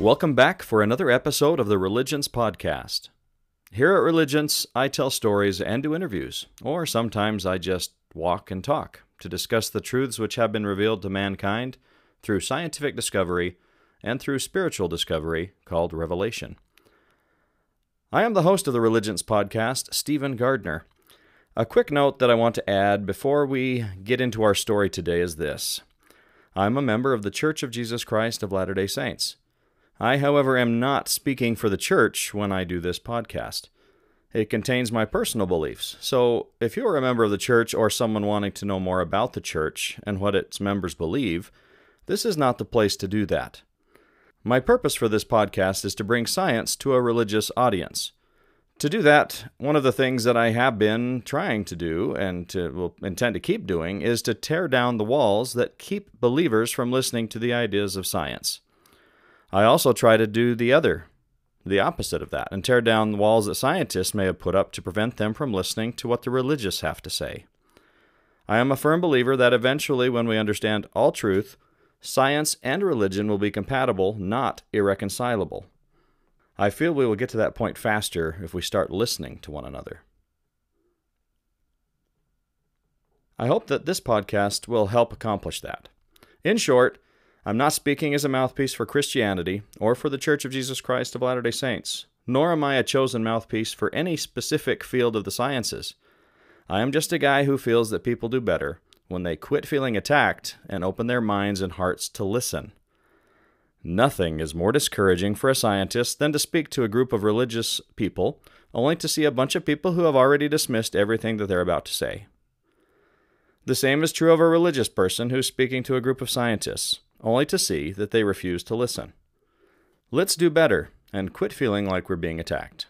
Welcome back for another episode of the Religions Podcast. Here at Religions, I tell stories and do interviews, or sometimes I just walk and talk to discuss the truths which have been revealed to mankind through scientific discovery and through spiritual discovery called revelation. I am the host of the Religions Podcast, Stephen Gardner. A quick note that I want to add before we get into our story today is this I'm a member of the Church of Jesus Christ of Latter day Saints. I, however, am not speaking for the church when I do this podcast. It contains my personal beliefs, so if you are a member of the church or someone wanting to know more about the church and what its members believe, this is not the place to do that. My purpose for this podcast is to bring science to a religious audience. To do that, one of the things that I have been trying to do and to, will intend to keep doing is to tear down the walls that keep believers from listening to the ideas of science. I also try to do the other, the opposite of that, and tear down the walls that scientists may have put up to prevent them from listening to what the religious have to say. I am a firm believer that eventually, when we understand all truth, science and religion will be compatible, not irreconcilable. I feel we will get to that point faster if we start listening to one another. I hope that this podcast will help accomplish that. In short, I'm not speaking as a mouthpiece for Christianity or for the Church of Jesus Christ of Latter day Saints, nor am I a chosen mouthpiece for any specific field of the sciences. I am just a guy who feels that people do better when they quit feeling attacked and open their minds and hearts to listen. Nothing is more discouraging for a scientist than to speak to a group of religious people only to see a bunch of people who have already dismissed everything that they're about to say. The same is true of a religious person who's speaking to a group of scientists only to see that they refuse to listen. Let's do better and quit feeling like we're being attacked.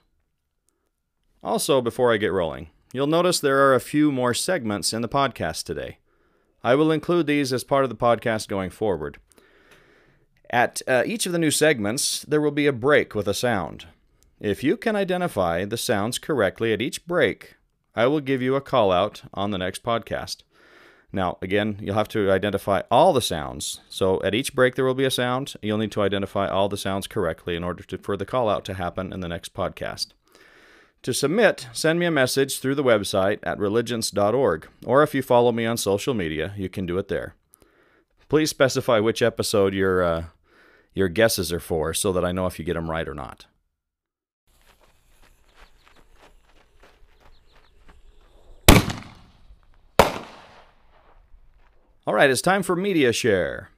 Also, before I get rolling, you'll notice there are a few more segments in the podcast today. I will include these as part of the podcast going forward. At uh, each of the new segments, there will be a break with a sound. If you can identify the sounds correctly at each break, I will give you a call out on the next podcast. Now, again, you'll have to identify all the sounds. So at each break, there will be a sound. You'll need to identify all the sounds correctly in order to, for the call out to happen in the next podcast. To submit, send me a message through the website at religions.org, or if you follow me on social media, you can do it there. Please specify which episode your, uh, your guesses are for so that I know if you get them right or not. All right, it's time for Media Share.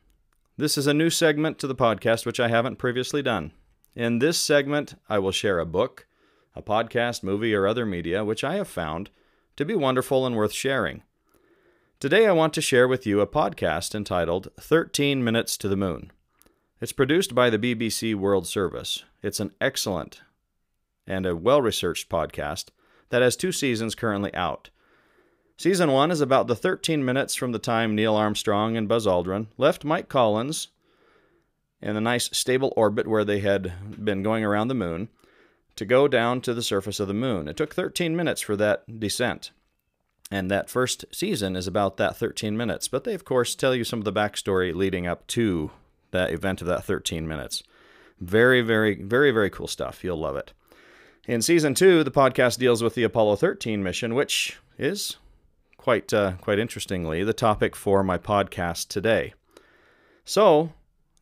This is a new segment to the podcast which I haven't previously done. In this segment, I will share a book, a podcast, movie, or other media which I have found to be wonderful and worth sharing. Today, I want to share with you a podcast entitled 13 Minutes to the Moon. It's produced by the BBC World Service. It's an excellent and a well researched podcast that has two seasons currently out. Season 1 is about the 13 minutes from the time Neil Armstrong and Buzz Aldrin left Mike Collins in a nice stable orbit where they had been going around the moon to go down to the surface of the moon. It took 13 minutes for that descent. And that first season is about that 13 minutes. But they, of course, tell you some of the backstory leading up to that event of that 13 minutes. Very, very, very, very cool stuff. You'll love it. In season two, the podcast deals with the Apollo 13 mission, which is quite uh, quite interestingly the topic for my podcast today. So,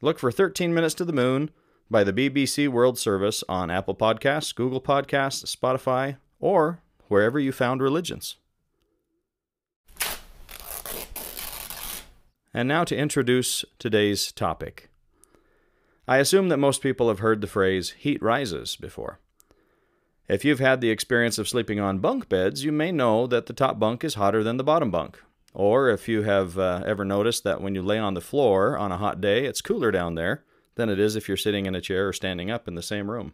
look for 13 Minutes to the Moon by the BBC World Service on Apple Podcasts, Google Podcasts, Spotify, or wherever you found religions. And now to introduce today's topic. I assume that most people have heard the phrase heat rises before. If you've had the experience of sleeping on bunk beds, you may know that the top bunk is hotter than the bottom bunk. Or if you have uh, ever noticed that when you lay on the floor on a hot day, it's cooler down there than it is if you're sitting in a chair or standing up in the same room.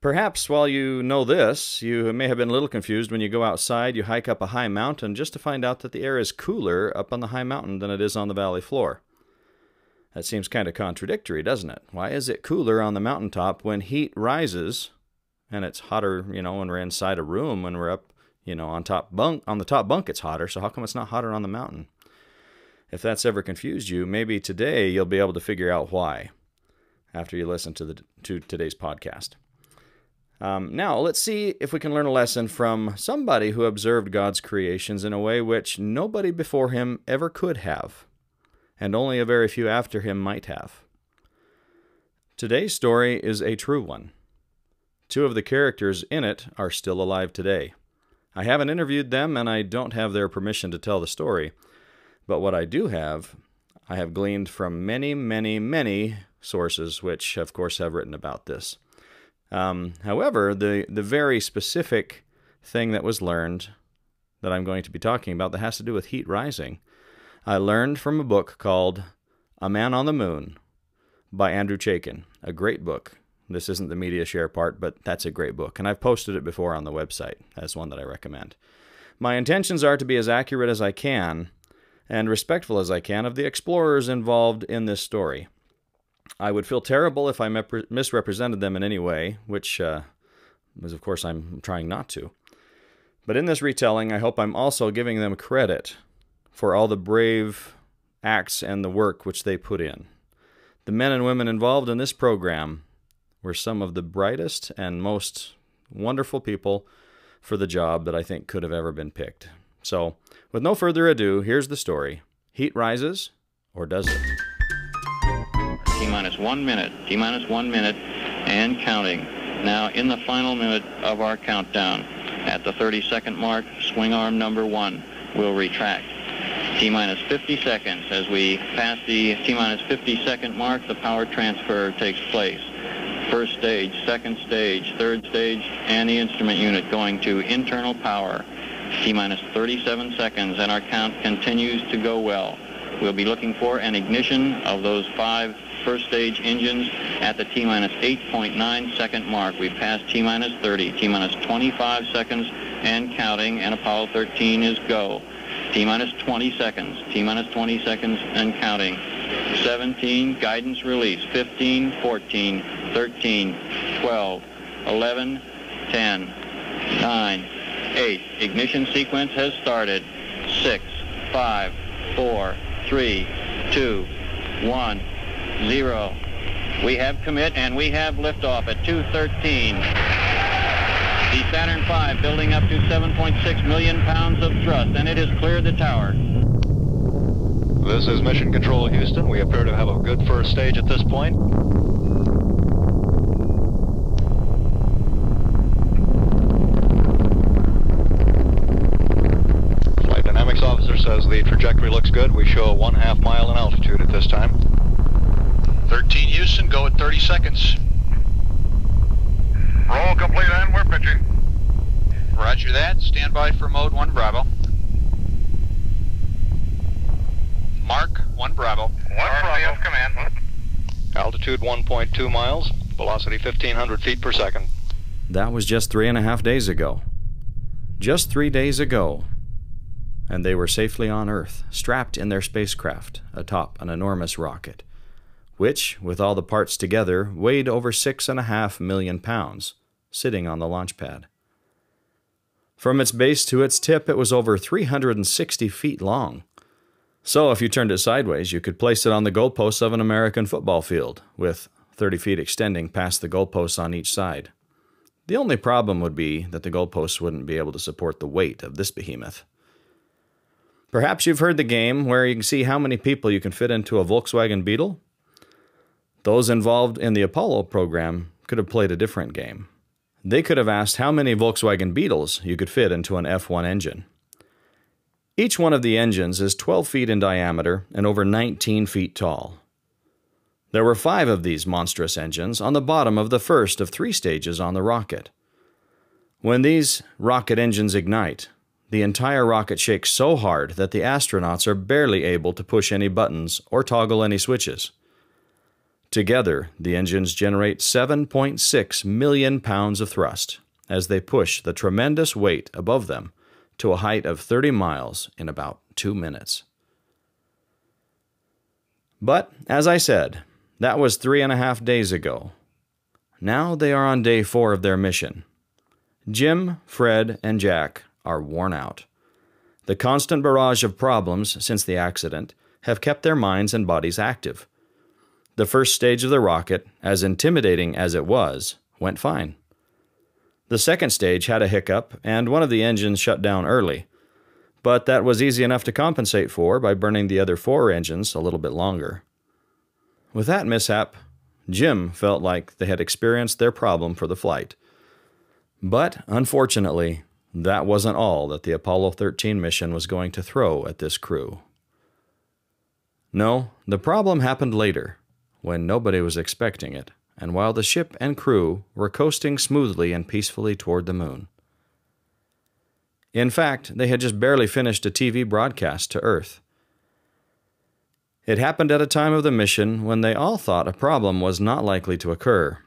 Perhaps while you know this, you may have been a little confused when you go outside, you hike up a high mountain just to find out that the air is cooler up on the high mountain than it is on the valley floor. That seems kind of contradictory, doesn't it? Why is it cooler on the mountaintop when heat rises and it's hotter, you know, when we're inside a room when we're up, you know, on top bunk on the top bunk it's hotter. So how come it's not hotter on the mountain? If that's ever confused you, maybe today you'll be able to figure out why. after you listen to the to today's podcast. Um, now, let's see if we can learn a lesson from somebody who observed God's creations in a way which nobody before him ever could have, and only a very few after him might have. Today's story is a true one. Two of the characters in it are still alive today. I haven't interviewed them, and I don't have their permission to tell the story, but what I do have, I have gleaned from many, many, many sources, which, of course, have written about this. Um, however, the, the very specific thing that was learned that I'm going to be talking about that has to do with heat rising, I learned from a book called A Man on the Moon by Andrew Chaikin, a great book. This isn't the media share part, but that's a great book, and I've posted it before on the website as one that I recommend. My intentions are to be as accurate as I can and respectful as I can of the explorers involved in this story. I would feel terrible if I misrepresented them in any way, which uh, of course, I'm trying not to. But in this retelling, I hope I'm also giving them credit for all the brave acts and the work which they put in. The men and women involved in this program were some of the brightest and most wonderful people for the job that I think could have ever been picked. So, with no further ado, here's the story Heat rises, or does it? T minus one minute, T minus one minute, and counting. Now, in the final minute of our countdown, at the 30 second mark, swing arm number one will retract. T minus 50 seconds. As we pass the T minus 50 second mark, the power transfer takes place. First stage, second stage, third stage, and the instrument unit going to internal power. T minus 37 seconds, and our count continues to go well. We'll be looking for an ignition of those five first stage engines at the T minus 8.9 second mark. We've passed T minus 30, T minus 25 seconds and counting, and Apollo 13 is go. T minus 20 seconds, T minus 20 seconds and counting. 17, guidance release, 15, 14, 13, 12, 11, 10, 9, 8. Ignition sequence has started. 6, 5, 4, 3, 2, 1, 0. We have commit and we have liftoff at 213. The Saturn V building up to 7.6 million pounds of thrust and it has cleared the tower. This is Mission Control Houston. We appear to have a good first stage at this point. Says the trajectory looks good. We show a one half mile in altitude at this time. 13 Houston, go at 30 seconds. Roll complete and we're pitching. Roger that. Stand by for mode 1 Bravo. Mark 1 Bravo. 1 Bravo. command. Altitude 1.2 miles, velocity 1500 feet per second. That was just three and a half days ago. Just three days ago, and they were safely on Earth, strapped in their spacecraft atop an enormous rocket, which, with all the parts together, weighed over six and a half million pounds, sitting on the launch pad. From its base to its tip, it was over 360 feet long. So, if you turned it sideways, you could place it on the goalposts of an American football field, with 30 feet extending past the goalposts on each side. The only problem would be that the goalposts wouldn't be able to support the weight of this behemoth. Perhaps you've heard the game where you can see how many people you can fit into a Volkswagen Beetle. Those involved in the Apollo program could have played a different game. They could have asked how many Volkswagen Beetles you could fit into an F1 engine. Each one of the engines is 12 feet in diameter and over 19 feet tall. There were five of these monstrous engines on the bottom of the first of three stages on the rocket. When these rocket engines ignite, the entire rocket shakes so hard that the astronauts are barely able to push any buttons or toggle any switches. Together, the engines generate 7.6 million pounds of thrust as they push the tremendous weight above them to a height of 30 miles in about two minutes. But, as I said, that was three and a half days ago. Now they are on day four of their mission. Jim, Fred, and Jack are worn out. The constant barrage of problems since the accident have kept their minds and bodies active. The first stage of the rocket, as intimidating as it was, went fine. The second stage had a hiccup, and one of the engines shut down early, but that was easy enough to compensate for by burning the other four engines a little bit longer. With that mishap, Jim felt like they had experienced their problem for the flight. But unfortunately, that wasn't all that the Apollo 13 mission was going to throw at this crew. No, the problem happened later, when nobody was expecting it, and while the ship and crew were coasting smoothly and peacefully toward the moon. In fact, they had just barely finished a TV broadcast to Earth. It happened at a time of the mission when they all thought a problem was not likely to occur.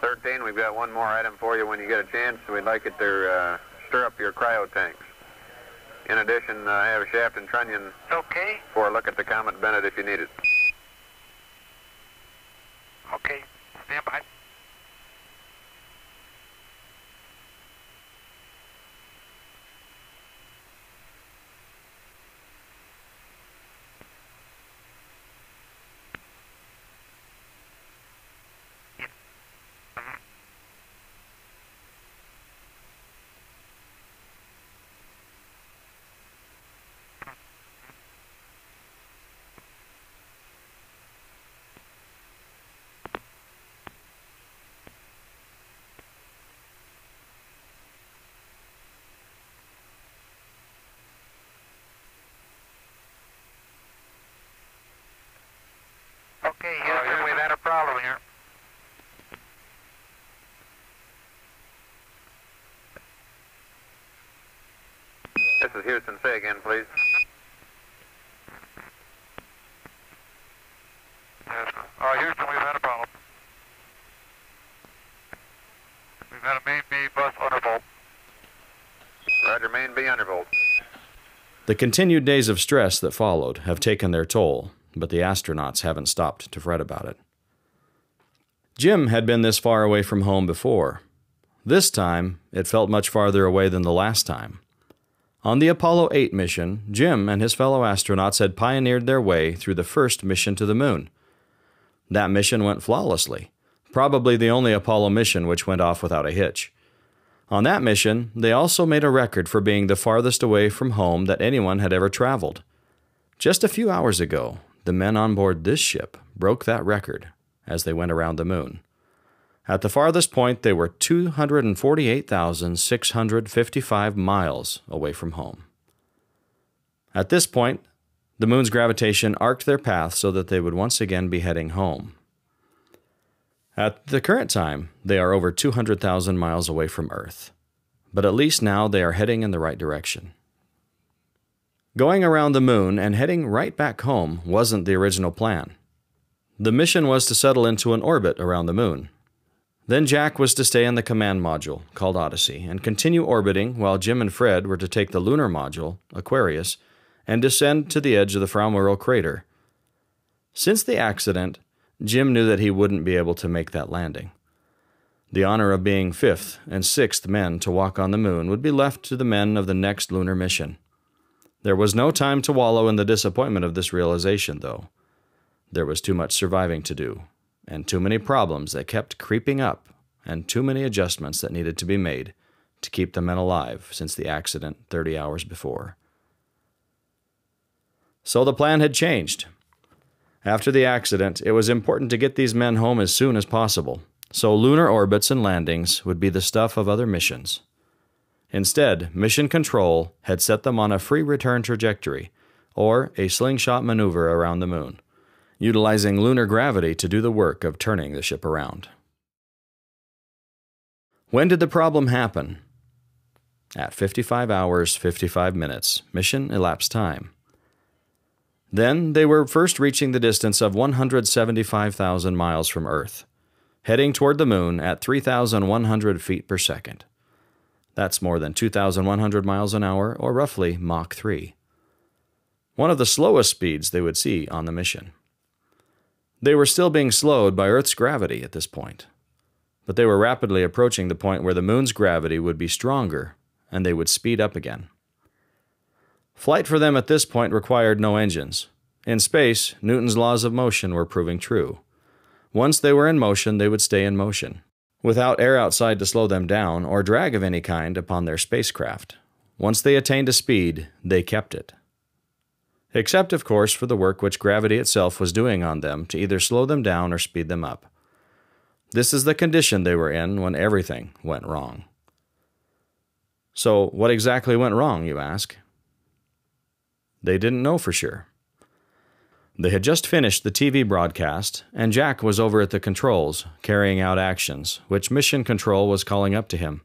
13, we've got one more item for you when you get a chance. We'd like it to uh, stir up your cryo tanks. In addition, uh, I have a shaft and trunnion Okay. for a look at the Comet Bennett if you need it. Okay. Stand by. Okay, Houston, we've had a problem here. This is Houston. Say again, please. Yes. Uh, Houston, we've had a problem. We've had a main B bus undervolt. Roger, main B undervolt. The continued days of stress that followed have taken their toll, but the astronauts haven't stopped to fret about it. Jim had been this far away from home before. This time, it felt much farther away than the last time. On the Apollo 8 mission, Jim and his fellow astronauts had pioneered their way through the first mission to the moon. That mission went flawlessly, probably the only Apollo mission which went off without a hitch. On that mission, they also made a record for being the farthest away from home that anyone had ever traveled. Just a few hours ago, the men on board this ship broke that record as they went around the moon. At the farthest point, they were 248,655 miles away from home. At this point, the moon's gravitation arced their path so that they would once again be heading home. At the current time, they are over 200,000 miles away from Earth, but at least now they are heading in the right direction. Going around the moon and heading right back home wasn't the original plan. The mission was to settle into an orbit around the moon. Then Jack was to stay in the command module, called Odyssey, and continue orbiting while Jim and Fred were to take the lunar module, Aquarius, and descend to the edge of the Fra Mauro crater. Since the accident, Jim knew that he wouldn't be able to make that landing. The honor of being fifth and sixth men to walk on the moon would be left to the men of the next lunar mission. There was no time to wallow in the disappointment of this realization, though. There was too much surviving to do, and too many problems that kept creeping up, and too many adjustments that needed to be made to keep the men alive since the accident 30 hours before. So the plan had changed. After the accident, it was important to get these men home as soon as possible, so lunar orbits and landings would be the stuff of other missions. Instead, Mission Control had set them on a free return trajectory, or a slingshot maneuver around the moon, utilizing lunar gravity to do the work of turning the ship around. When did the problem happen? At 55 hours 55 minutes, mission elapsed time. Then they were first reaching the distance of 175,000 miles from Earth, heading toward the moon at 3,100 feet per second. That's more than 2,100 miles an hour, or roughly Mach 3. One of the slowest speeds they would see on the mission. They were still being slowed by Earth's gravity at this point, but they were rapidly approaching the point where the moon's gravity would be stronger and they would speed up again. Flight for them at this point required no engines. In space, Newton's laws of motion were proving true. Once they were in motion, they would stay in motion, without air outside to slow them down or drag of any kind upon their spacecraft. Once they attained a speed, they kept it. Except, of course, for the work which gravity itself was doing on them to either slow them down or speed them up. This is the condition they were in when everything went wrong. So, what exactly went wrong, you ask? They didn't know for sure. They had just finished the TV broadcast, and Jack was over at the controls, carrying out actions, which Mission Control was calling up to him.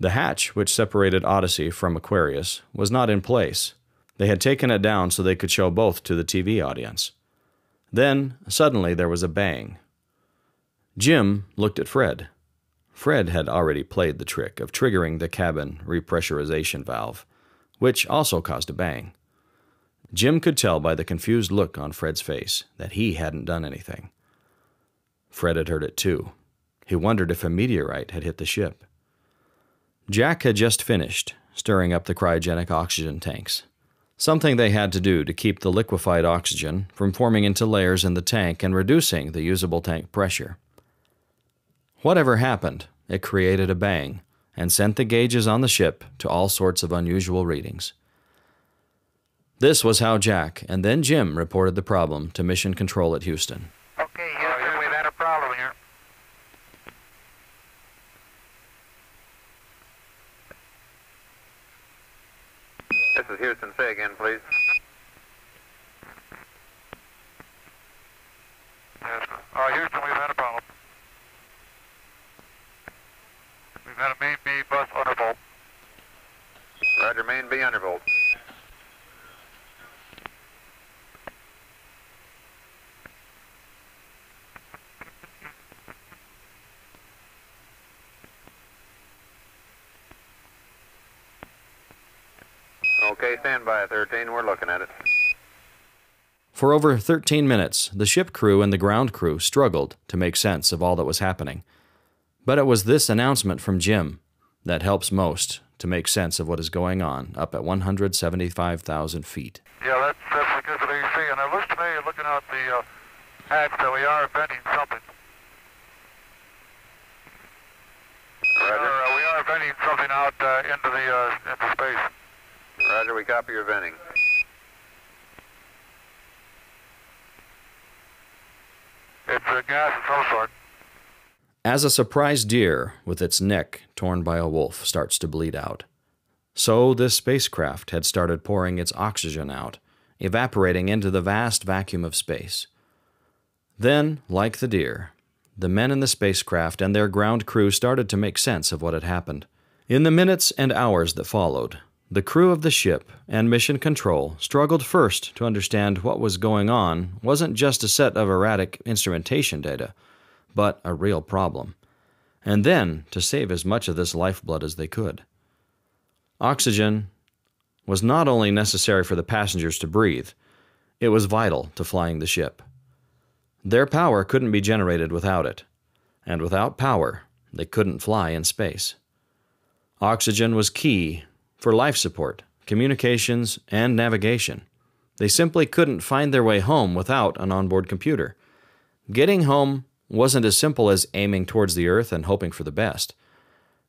The hatch, which separated Odyssey from Aquarius, was not in place. They had taken it down so they could show both to the TV audience. Then, suddenly, there was a bang. Jim looked at Fred. Fred had already played the trick of triggering the cabin repressurization valve, which also caused a bang. Jim could tell by the confused look on Fred's face that he hadn't done anything. Fred had heard it too. He wondered if a meteorite had hit the ship. Jack had just finished stirring up the cryogenic oxygen tanks, something they had to do to keep the liquefied oxygen from forming into layers in the tank and reducing the usable tank pressure. Whatever happened, it created a bang and sent the gauges on the ship to all sorts of unusual readings. This was how Jack and then Jim reported the problem to Mission Control at Houston we've had a problem here. This is Houston. Say again, please. Yes, sir. Uh, Houston, we've had a problem. We've had a main B bus undervolt. Roger, main B undervolt. Okay, stand by, 13. We're looking at it. For over 13 minutes, the ship crew and the ground crew struggled to make sense of all that was happening. But it was this announcement from Jim that helps most to make sense of what is going on up at 175,000 feet. Yeah, that's, that's because of AC. And it looks to me, looking out the uh, hatch, that we are venting something. Roger. Or, uh, we are venting something out uh, into the uh, into space. Roger, we copy your venting. It's a gas of some sort. As a surprised deer with its neck torn by a wolf starts to bleed out, so this spacecraft had started pouring its oxygen out, evaporating into the vast vacuum of space. Then, like the deer, the men in the spacecraft and their ground crew started to make sense of what had happened. In the minutes and hours that followed, the crew of the ship and mission control struggled first to understand what was going on wasn't just a set of erratic instrumentation data, but a real problem, and then to save as much of this lifeblood as they could. Oxygen was not only necessary for the passengers to breathe, it was vital to flying the ship. Their power couldn't be generated without it, and without power, they couldn't fly in space. Oxygen was key for life support, communications, and navigation. They simply couldn't find their way home without an onboard computer. Getting home wasn't as simple as aiming towards the Earth and hoping for the best.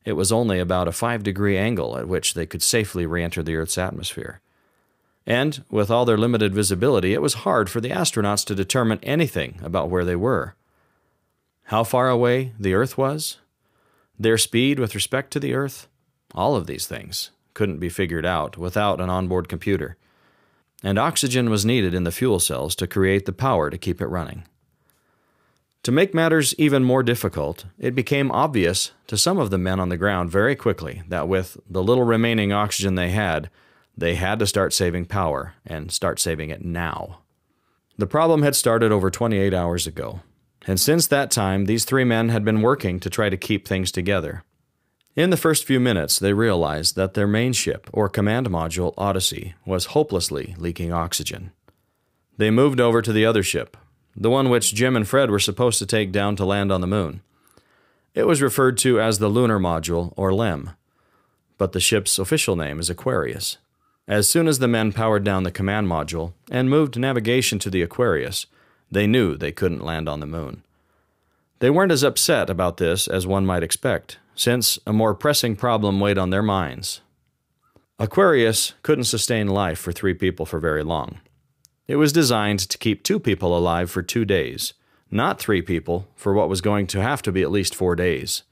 It was only about a five degree angle at which they could safely re enter the Earth's atmosphere. And, with all their limited visibility, it was hard for the astronauts to determine anything about where they were. How far away the Earth was? Their speed with respect to the Earth? All of these things couldn't be figured out without an onboard computer. And oxygen was needed in the fuel cells to create the power to keep it running. To make matters even more difficult, it became obvious to some of the men on the ground very quickly that with the little remaining oxygen they had, they had to start saving power and start saving it now. The problem had started over 28 hours ago, and since that time, these three men had been working to try to keep things together. In the first few minutes, they realized that their main ship, or command module, Odyssey, was hopelessly leaking oxygen. They moved over to the other ship, the one which Jim and Fred were supposed to take down to land on the moon. It was referred to as the Lunar Module, or LEM, but the ship's official name is Aquarius. As soon as the men powered down the command module and moved navigation to the Aquarius, they knew they couldn't land on the moon. They weren't as upset about this as one might expect, since a more pressing problem weighed on their minds. Aquarius couldn't sustain life for three people for very long. It was designed to keep two people alive for two days, not three people for what was going to have to be at least four days.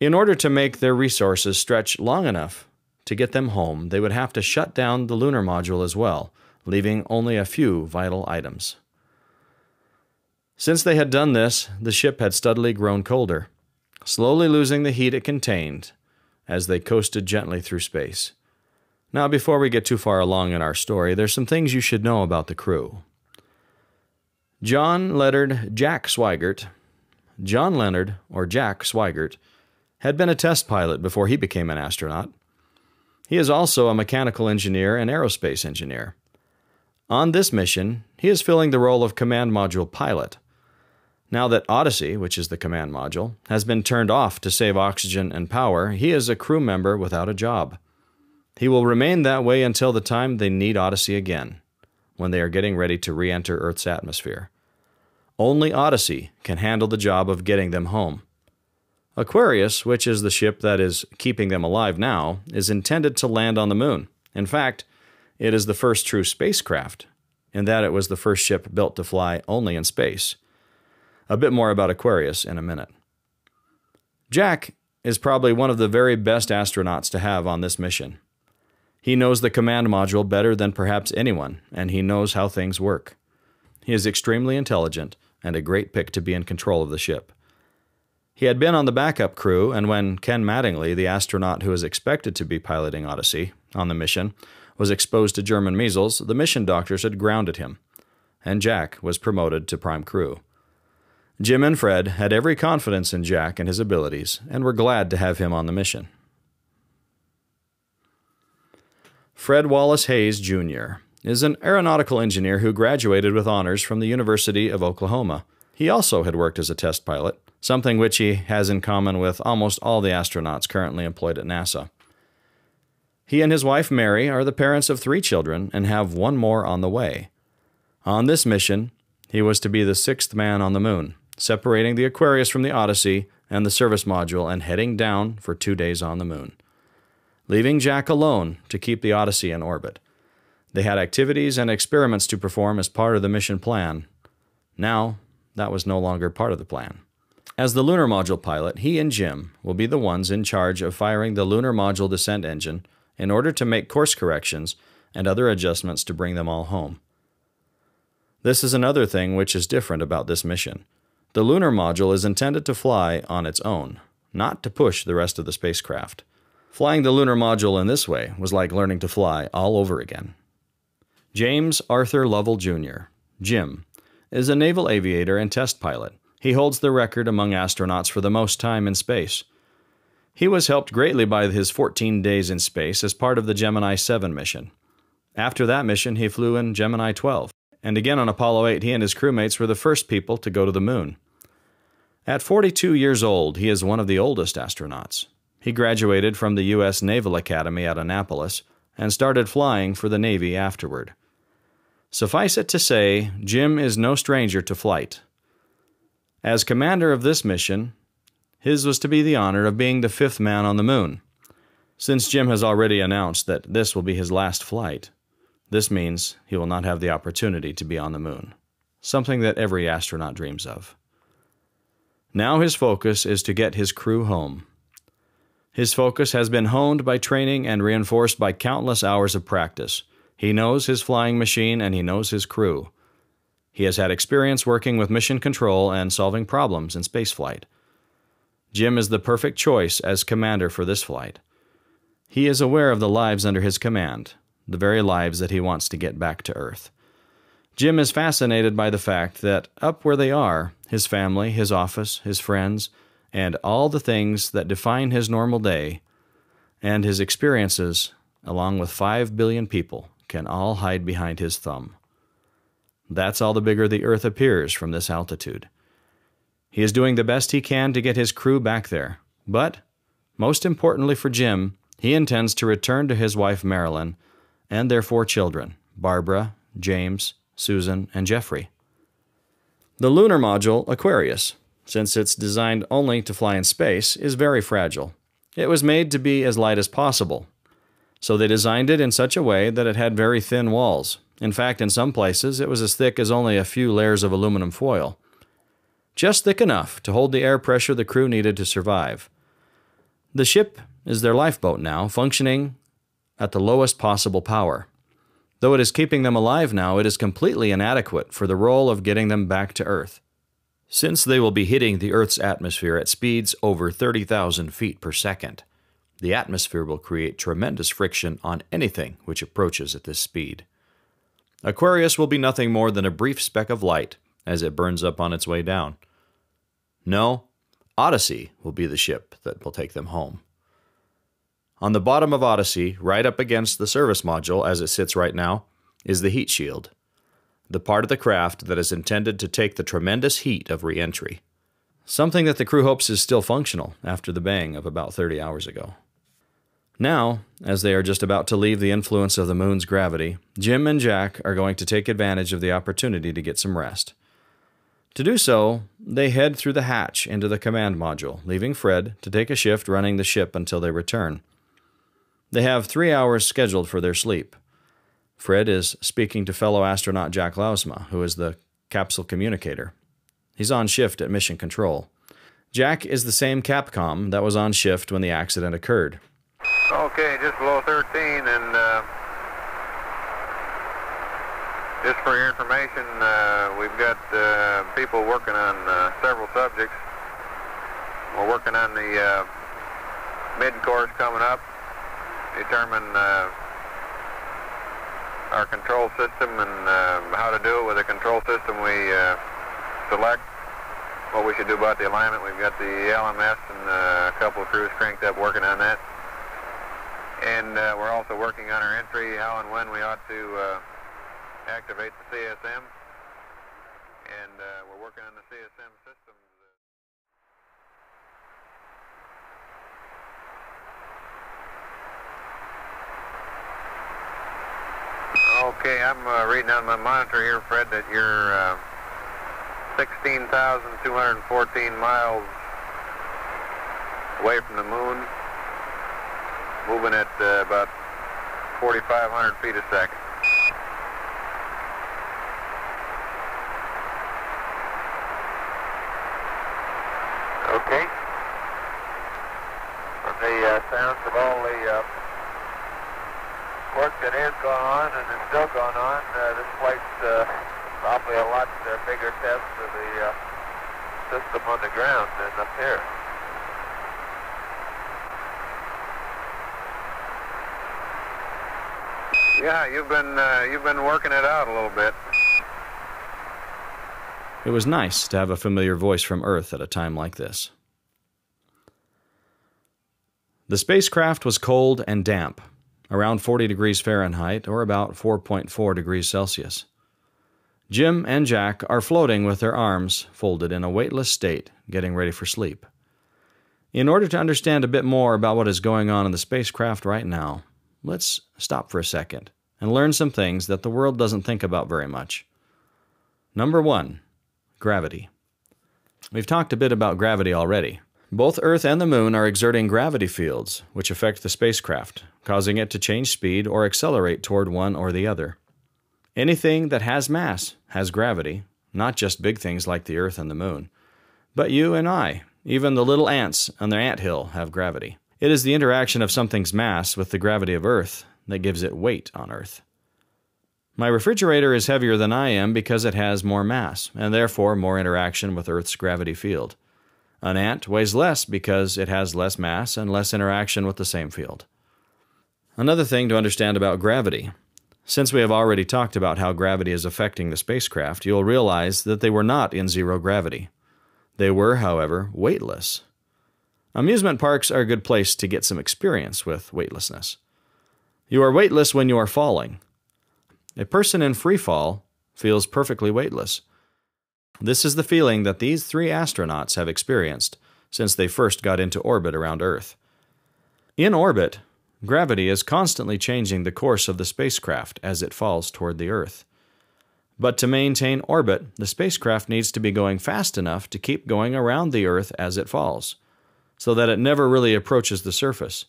In order to make their resources stretch long enough to get them home, they would have to shut down the lunar module as well, leaving only a few vital items. Since they had done this, the ship had steadily grown colder, slowly losing the heat it contained as they coasted gently through space. Now, before we get too far along in our story, there's some things you should know about the crew. John Leonard Jack Swigert, John Leonard, or Jack Swigert, had been a test pilot before he became an astronaut. He is also a mechanical engineer and aerospace engineer. On this mission, he is filling the role of command module pilot. Now that Odyssey, which is the command module, has been turned off to save oxygen and power, he is a crew member without a job. He will remain that way until the time they need Odyssey again, when they are getting ready to re enter Earth's atmosphere. Only Odyssey can handle the job of getting them home. Aquarius, which is the ship that is keeping them alive now, is intended to land on the moon. In fact, it is the first true spacecraft, in that it was the first ship built to fly only in space. A bit more about Aquarius in a minute. Jack is probably one of the very best astronauts to have on this mission. He knows the command module better than perhaps anyone, and he knows how things work. He is extremely intelligent and a great pick to be in control of the ship. He had been on the backup crew, and when Ken Mattingly, the astronaut who was expected to be piloting Odyssey on the mission, was exposed to German measles, the mission doctors had grounded him, and Jack was promoted to prime crew. Jim and Fred had every confidence in Jack and his abilities and were glad to have him on the mission. Fred Wallace Haise, Jr., is an aeronautical engineer who graduated with honors from the University of Oklahoma. He also had worked as a test pilot, something which he has in common with almost all the astronauts currently employed at NASA. He and his wife Mary are the parents of three children and have one more on the way. On this mission, he was to be the sixth man on the moon separating the Aquarius from the Odyssey and the service module and heading down for two days on the moon, leaving Jack alone to keep the Odyssey in orbit. They had activities and experiments to perform as part of the mission plan. Now, that was no longer part of the plan. As the lunar module pilot, he and Jim will be the ones in charge of firing the lunar module descent engine in order to make course corrections and other adjustments to bring them all home. This is another thing which is different about this mission. The lunar module is intended to fly on its own, not to push the rest of the spacecraft. Flying the lunar module in this way was like learning to fly all over again. James Arthur Lovell Jr., Jim, is a naval aviator and test pilot. He holds the record among astronauts for the most time in space. He was helped greatly by his 14 days in space as part of the Gemini 7 mission. After that mission, he flew in Gemini 12 and again on Apollo 8, he and his crewmates were the first people to go to the moon. At 42 years old, he is one of the oldest astronauts. He graduated from the U.S. Naval Academy at Annapolis and started flying for the Navy afterward. Suffice it to say, Jim is no stranger to flight. As commander of this mission, his was to be the honor of being the fifth man on the moon. Since Jim has already announced that this will be his last flight, this means he will not have the opportunity to be on the moon, something that every astronaut dreams of. Now his focus is to get his crew home. His focus has been honed by training and reinforced by countless hours of practice. He knows his flying machine and he knows his crew. He has had experience working with mission control and solving problems in spaceflight. Jim is the perfect choice as commander for this flight. He is aware of the lives under his command, the very lives that he wants to get back to Earth. Jim is fascinated by the fact that up where they are, his family, his office, his friends, and all the things that define his normal day and his experiences, along with five billion people, can all hide behind his thumb. That's all the bigger the Earth appears from this altitude. He is doing the best he can to get his crew back there, but, most importantly for Jim, he intends to return to his wife Marilyn and their four children Barbara, James, Susan, and Jeffrey. The lunar module, Aquarius, since it's designed only to fly in space, is very fragile. It was made to be as light as possible, so they designed it in such a way that it had very thin walls. In fact, in some places, it was as thick as only a few layers of aluminum foil. Just thick enough to hold the air pressure the crew needed to survive. The ship is their lifeboat now, functioning at the lowest possible power. Though it is keeping them alive now, it is completely inadequate for the role of getting them back to Earth. Since they will be hitting the Earth's atmosphere at speeds over 30,000 feet per second, the atmosphere will create tremendous friction on anything which approaches at this speed. Aquarius will be nothing more than a brief speck of light as it burns up on its way down. No, Odyssey will be the ship that will take them home. On the bottom of Odyssey, right up against the service module as it sits right now, is the heat shield, the part of the craft that is intended to take the tremendous heat of re entry. Something that the crew hopes is still functional after the bang of about 30 hours ago. Now, as they are just about to leave the influence of the moon's gravity, Jim and Jack are going to take advantage of the opportunity to get some rest. To do so, they head through the hatch into the command module, leaving Fred to take a shift running the ship until they return. They have three hours scheduled for their sleep. Fred is speaking to fellow astronaut Jack Lousma, who is the capsule communicator. He's on shift at Mission Control. Jack is the same Capcom that was on shift when the accident occurred. Okay, just below 13, and uh, just for your information, uh, we've got uh, people working on uh, several subjects. We're working on the uh, mid-course coming up determine uh, our control system and uh, how to do it with the control system we uh, select, what we should do about the alignment. We've got the LMS and uh, a couple of crews cranked up working on that. And uh, we're also working on our entry, how and when we ought to uh, activate the CSM. And we're working on the CSM system. Okay, I'm uh, reading on my monitor here, Fred, that you're uh, 16,214 miles away from the moon, moving at uh, about 4,500 feet a second. Okay. On the uh, sounds of all the uh, work that has gone on and is still going on. Uh, this flight's uh, probably a lot uh, bigger test of the uh, system on the ground than up here. Yeah, you've been uh, you've been working it out a little bit. It was nice to have a familiar voice from Earth at a time like this. The spacecraft was cold and damp, around 40 degrees Fahrenheit or about 4.4 degrees Celsius. Jim and Jack are floating with their arms folded in a weightless state, getting ready for sleep. In order to understand a bit more about what is going on in the spacecraft right now, let's stop for a second and learn some things that the world doesn't think about very much. Number one, gravity. We've talked a bit about gravity already. Both Earth and the Moon are exerting gravity fields, which affect the spacecraft, causing it to change speed or accelerate toward one or the other. Anything that has mass has gravity, not just big things like the Earth and the Moon. But you and I, even the little ants on their ant hill, have gravity. It is the interaction of something's mass with the gravity of Earth that gives it weight on Earth. My refrigerator is heavier than I am because it has more mass, and therefore more interaction with Earth's gravity field. An ant weighs less because it has less mass and less interaction with the same field. Another thing to understand about gravity. Since we have already talked about how gravity is affecting the spacecraft, you'll realize that they were not in zero gravity. They were, however, weightless. Amusement parks are a good place to get some experience with weightlessness. You are weightless when you are falling. A person in free fall feels perfectly weightless. This is the feeling that these three astronauts have experienced since they first got into orbit around Earth. In orbit, gravity is constantly changing the course of the spacecraft as it falls toward the Earth. But to maintain orbit, the spacecraft needs to be going fast enough to keep going around the Earth as it falls, so that it never really approaches the surface.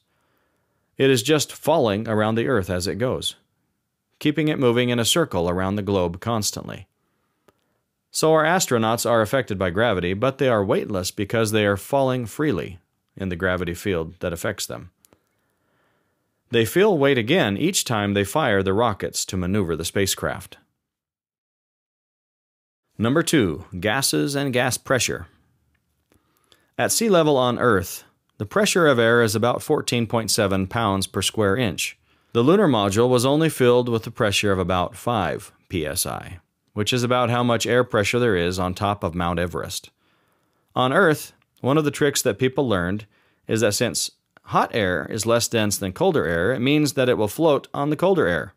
It is just falling around the Earth as it goes, keeping it moving in a circle around the globe constantly. So our astronauts are affected by gravity, but they are weightless because they are falling freely in the gravity field that affects them. They feel weight again each time they fire the rockets to maneuver the spacecraft. Number two, gases and gas pressure. At sea level on Earth, the pressure of air is about 14.7 pounds per square inch. The lunar module was only filled with the pressure of about 5 psi, which is about how much air pressure there is on top of Mount Everest. On Earth, one of the tricks that people learned is that since hot air is less dense than colder air, it means that it will float on the colder air.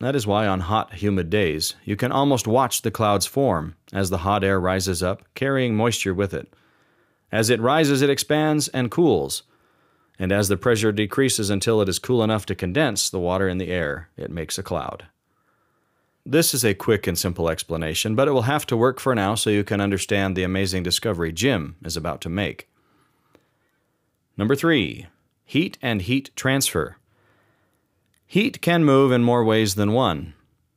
That is why on hot, humid days, you can almost watch the clouds form as the hot air rises up, carrying moisture with it. As it rises, it expands and cools. And as the pressure decreases until it is cool enough to condense the water in the air, it makes a cloud. This is a quick and simple explanation, but it will have to work for now so you can understand the amazing discovery Jim is about to make. Number three, heat and heat transfer. Heat can move in more ways than one.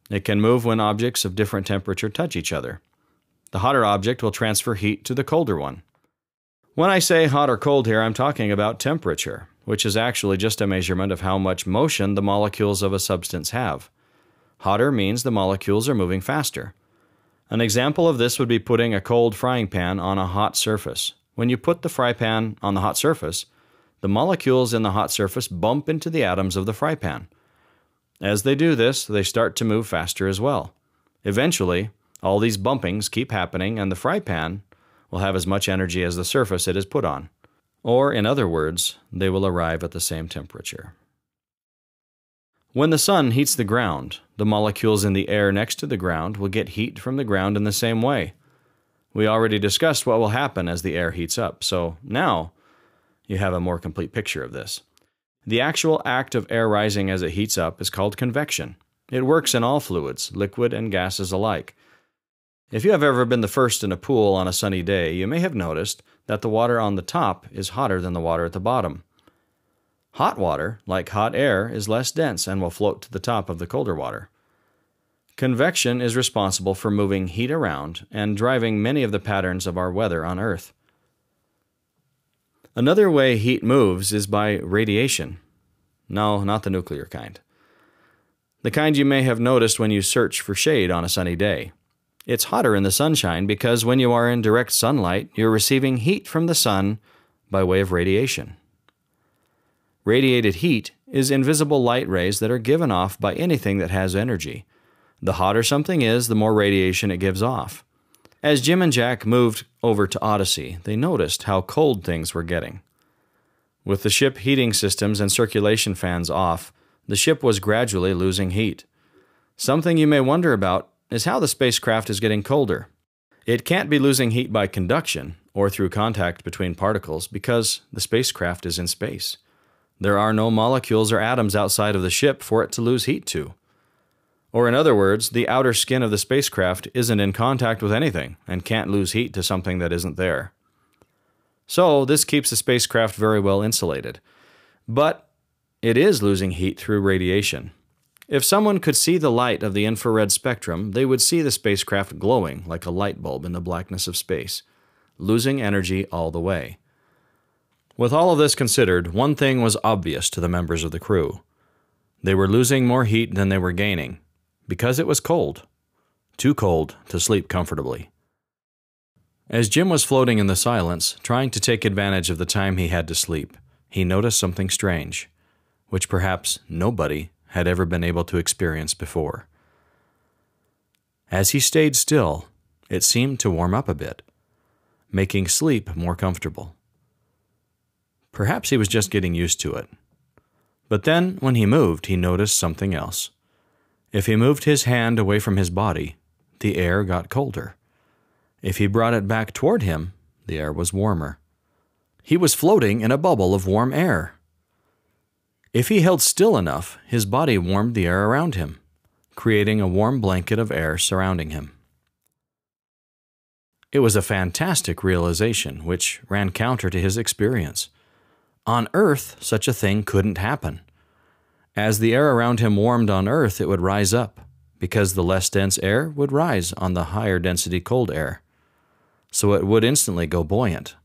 It can move when objects of different temperature touch each other. The hotter object will transfer heat to the colder one. When I say hot or cold here, I'm talking about temperature, which is actually just a measurement of how much motion the molecules of a substance have. Hotter means the molecules are moving faster. An example of this would be putting a cold frying pan on a hot surface. When you put the fry pan on the hot surface, the molecules in the hot surface bump into the atoms of the fry pan. As they do this, they start to move faster as well. Eventually, all these bumpings keep happening, and the fry pan will have as much energy as the surface it is put on. Or, in other words, they will arrive at the same temperature. When the sun heats the ground, the molecules in the air next to the ground will get heat from the ground in the same way. We already discussed what will happen as the air heats up, so now you have a more complete picture of this. The actual act of air rising as it heats up is called convection. It works in all fluids, liquid and gases alike. If you have ever been the first in a pool on a sunny day, you may have noticed that the water on the top is hotter than the water at the bottom. Hot water, like hot air, is less dense and will float to the top of the colder water. Convection is responsible for moving heat around and driving many of the patterns of our weather on Earth. Another way heat moves is by radiation. No, not the nuclear kind. The kind you may have noticed when you search for shade on a sunny day. It's hotter in the sunshine because when you are in direct sunlight, you're receiving heat from the sun by way of radiation. Radiated heat is invisible light rays that are given off by anything that has energy. The hotter something is, the more radiation it gives off. As Jim and Jack moved over to Odyssey, they noticed how cold things were getting. With the ship heating systems and circulation fans off, the ship was gradually losing heat. Something you may wonder about is how the spacecraft is getting colder. It can't be losing heat by conduction or through contact between particles because the spacecraft is in space. There are no molecules or atoms outside of the ship for it to lose heat to. Or, in other words, the outer skin of the spacecraft isn't in contact with anything and can't lose heat to something that isn't there. So, this keeps the spacecraft very well insulated. But it is losing heat through radiation. If someone could see the light of the infrared spectrum, they would see the spacecraft glowing like a light bulb in the blackness of space, losing energy all the way. With all of this considered, one thing was obvious to the members of the crew. They were losing more heat than they were gaining, because it was cold. Too cold to sleep comfortably. As Jim was floating in the silence, trying to take advantage of the time he had to sleep, he noticed something strange, which perhaps nobody had ever been able to experience before. As he stayed still, it seemed to warm up a bit, making sleep more comfortable. Perhaps he was just getting used to it. But then, when he moved, he noticed something else. If he moved his hand away from his body, the air got colder. If he brought it back toward him, the air was warmer. He was floating in a bubble of warm air. If he held still enough, his body warmed the air around him, creating a warm blanket of air surrounding him. It was a fantastic realization, which ran counter to his experience. On Earth, such a thing couldn't happen. As the air around him warmed on Earth, it would rise up, because the less dense air would rise on the higher density cold air. So it would instantly go buoyant.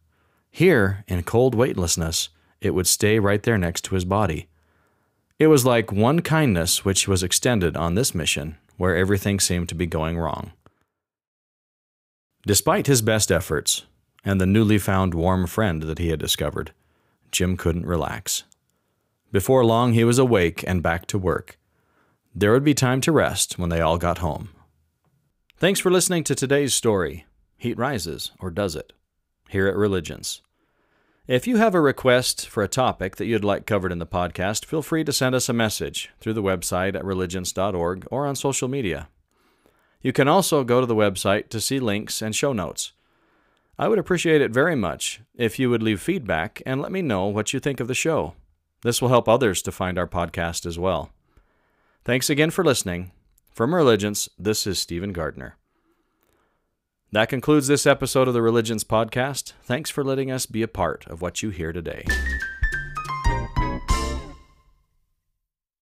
Here, in cold weightlessness, it would stay right there next to his body. It was like one kindness which was extended on this mission, where everything seemed to be going wrong. Despite his best efforts, and the newly found warm friend that he had discovered, Jim couldn't relax. Before long, he was awake and back to work. There would be time to rest when they all got home. Thanks for listening to today's story Heat Rises, or Does It? here at Religions. If you have a request for a topic that you'd like covered in the podcast, feel free to send us a message through the website at religions.org or on social media. You can also go to the website to see links and show notes. I would appreciate it very much if you would leave feedback and let me know what you think of the show. This will help others to find our podcast as well. Thanks again for listening. From Religions, this is Stephen Gardner. That concludes this episode of the Religions Podcast. Thanks for letting us be a part of what you hear today.